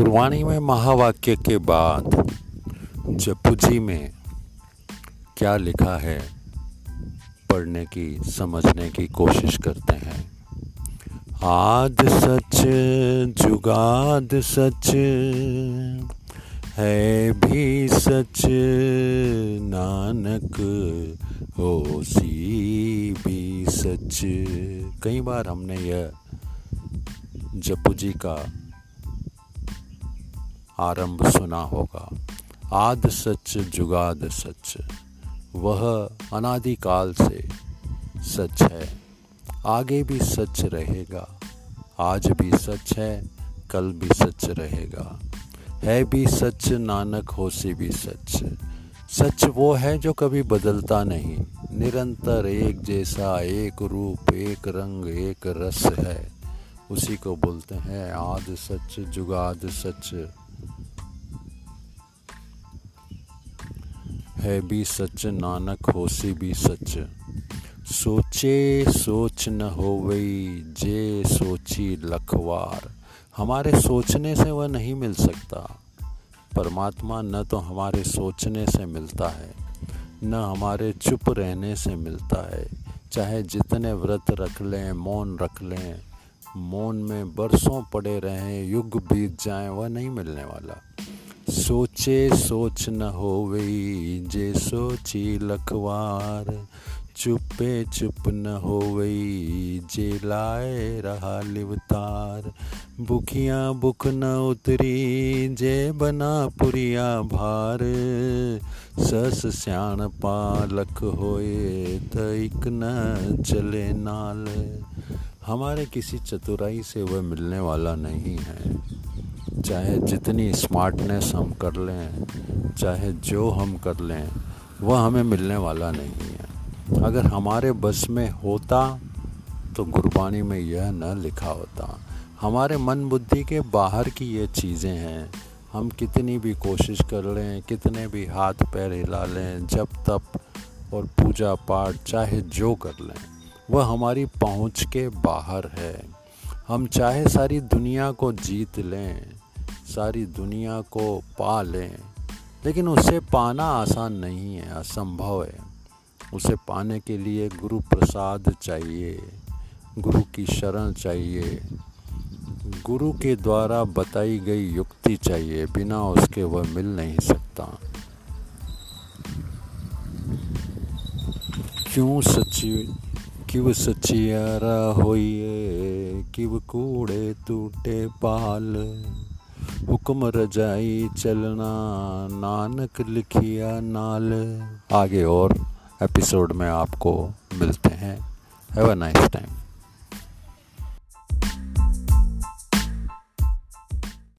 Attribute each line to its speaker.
Speaker 1: गुरवाणी में महावाक्य के बाद जपू जी में क्या लिखा है, पढ़ने की, समझने की कोशिश करते हैं। आद सच जुगाद सच है भी सच, नानक हो सी भी सच। कई बार हमने यह जपू जी का आरंभ सुना होगा। आद सच, जुगाद सच, वह अनादिकाल से सच है। आगे भी सच रहेगा, आज भी सच है, कल भी सच रहेगा। है भी सच, नानक होसी भी सच। सच वो है जो कभी बदलता नहीं, निरंतर एक जैसा, एक रूप, एक रंग, एक रस है। उसी को बोलते हैं आद सच, जुगाद सच। है भी सच, नानक होसी भी सच। सोचे, सोच न हो वही जे सोची लखवार। हमारे सोचने से वह नहीं मिल सकता। परमात्मा न तो हमारे सोचने से मिलता है, न हमारे चुप रहने से मिलता है। चाहे जितने व्रत रख लें, मौन रख लें, मौन में बरसों पड़े रहें, युग बीत जाएँ, वह नहीं मिलने वाला। सोचे सोच न हो जे सोची लखवार चुपे चुप न हो जे लाए रहा लिवतार। बुखिया बुख न उतरी, जे बना पुरिया भार। सस सियाण पालक होए तक न चले नाल। हमारे किसी चतुराई से वह मिलने वाला नहीं है। चाहे जितनी स्मार्टनेस हम कर लें, चाहे जो हम कर लें, वह हमें मिलने वाला नहीं है। अगर हमारे बस में होता तो गुरबानी में यह न लिखा होता। हमारे मन बुद्धि के बाहर की ये चीज़ें हैं। हम कितनी भी कोशिश कर लें, कितने भी हाथ पैर हिला लें, जब तप और पूजा पाठ, चाहे जो कर लें, वह हमारी पहुँच के बाहर है। हम चाहे सारी दुनिया को जीत लें सारी दुनिया को पा लें। लेकिन उसे पाना आसान नहीं है, असंभव है। उसे पाने के लिए गुरु प्रसाद चाहिए, गुरु की शरण चाहिए, गुरु के द्वारा बताई गई युक्ति चाहिए, बिना उसके वह मिल नहीं सकता। क्यों सची किव सचियारा होइए, किव कूड़े टूटे पाल? हुक्म रजाई चलना, नानक लिखिया नाल। आगे और एपिसोड में आपको मिलते हैं। Have a nice time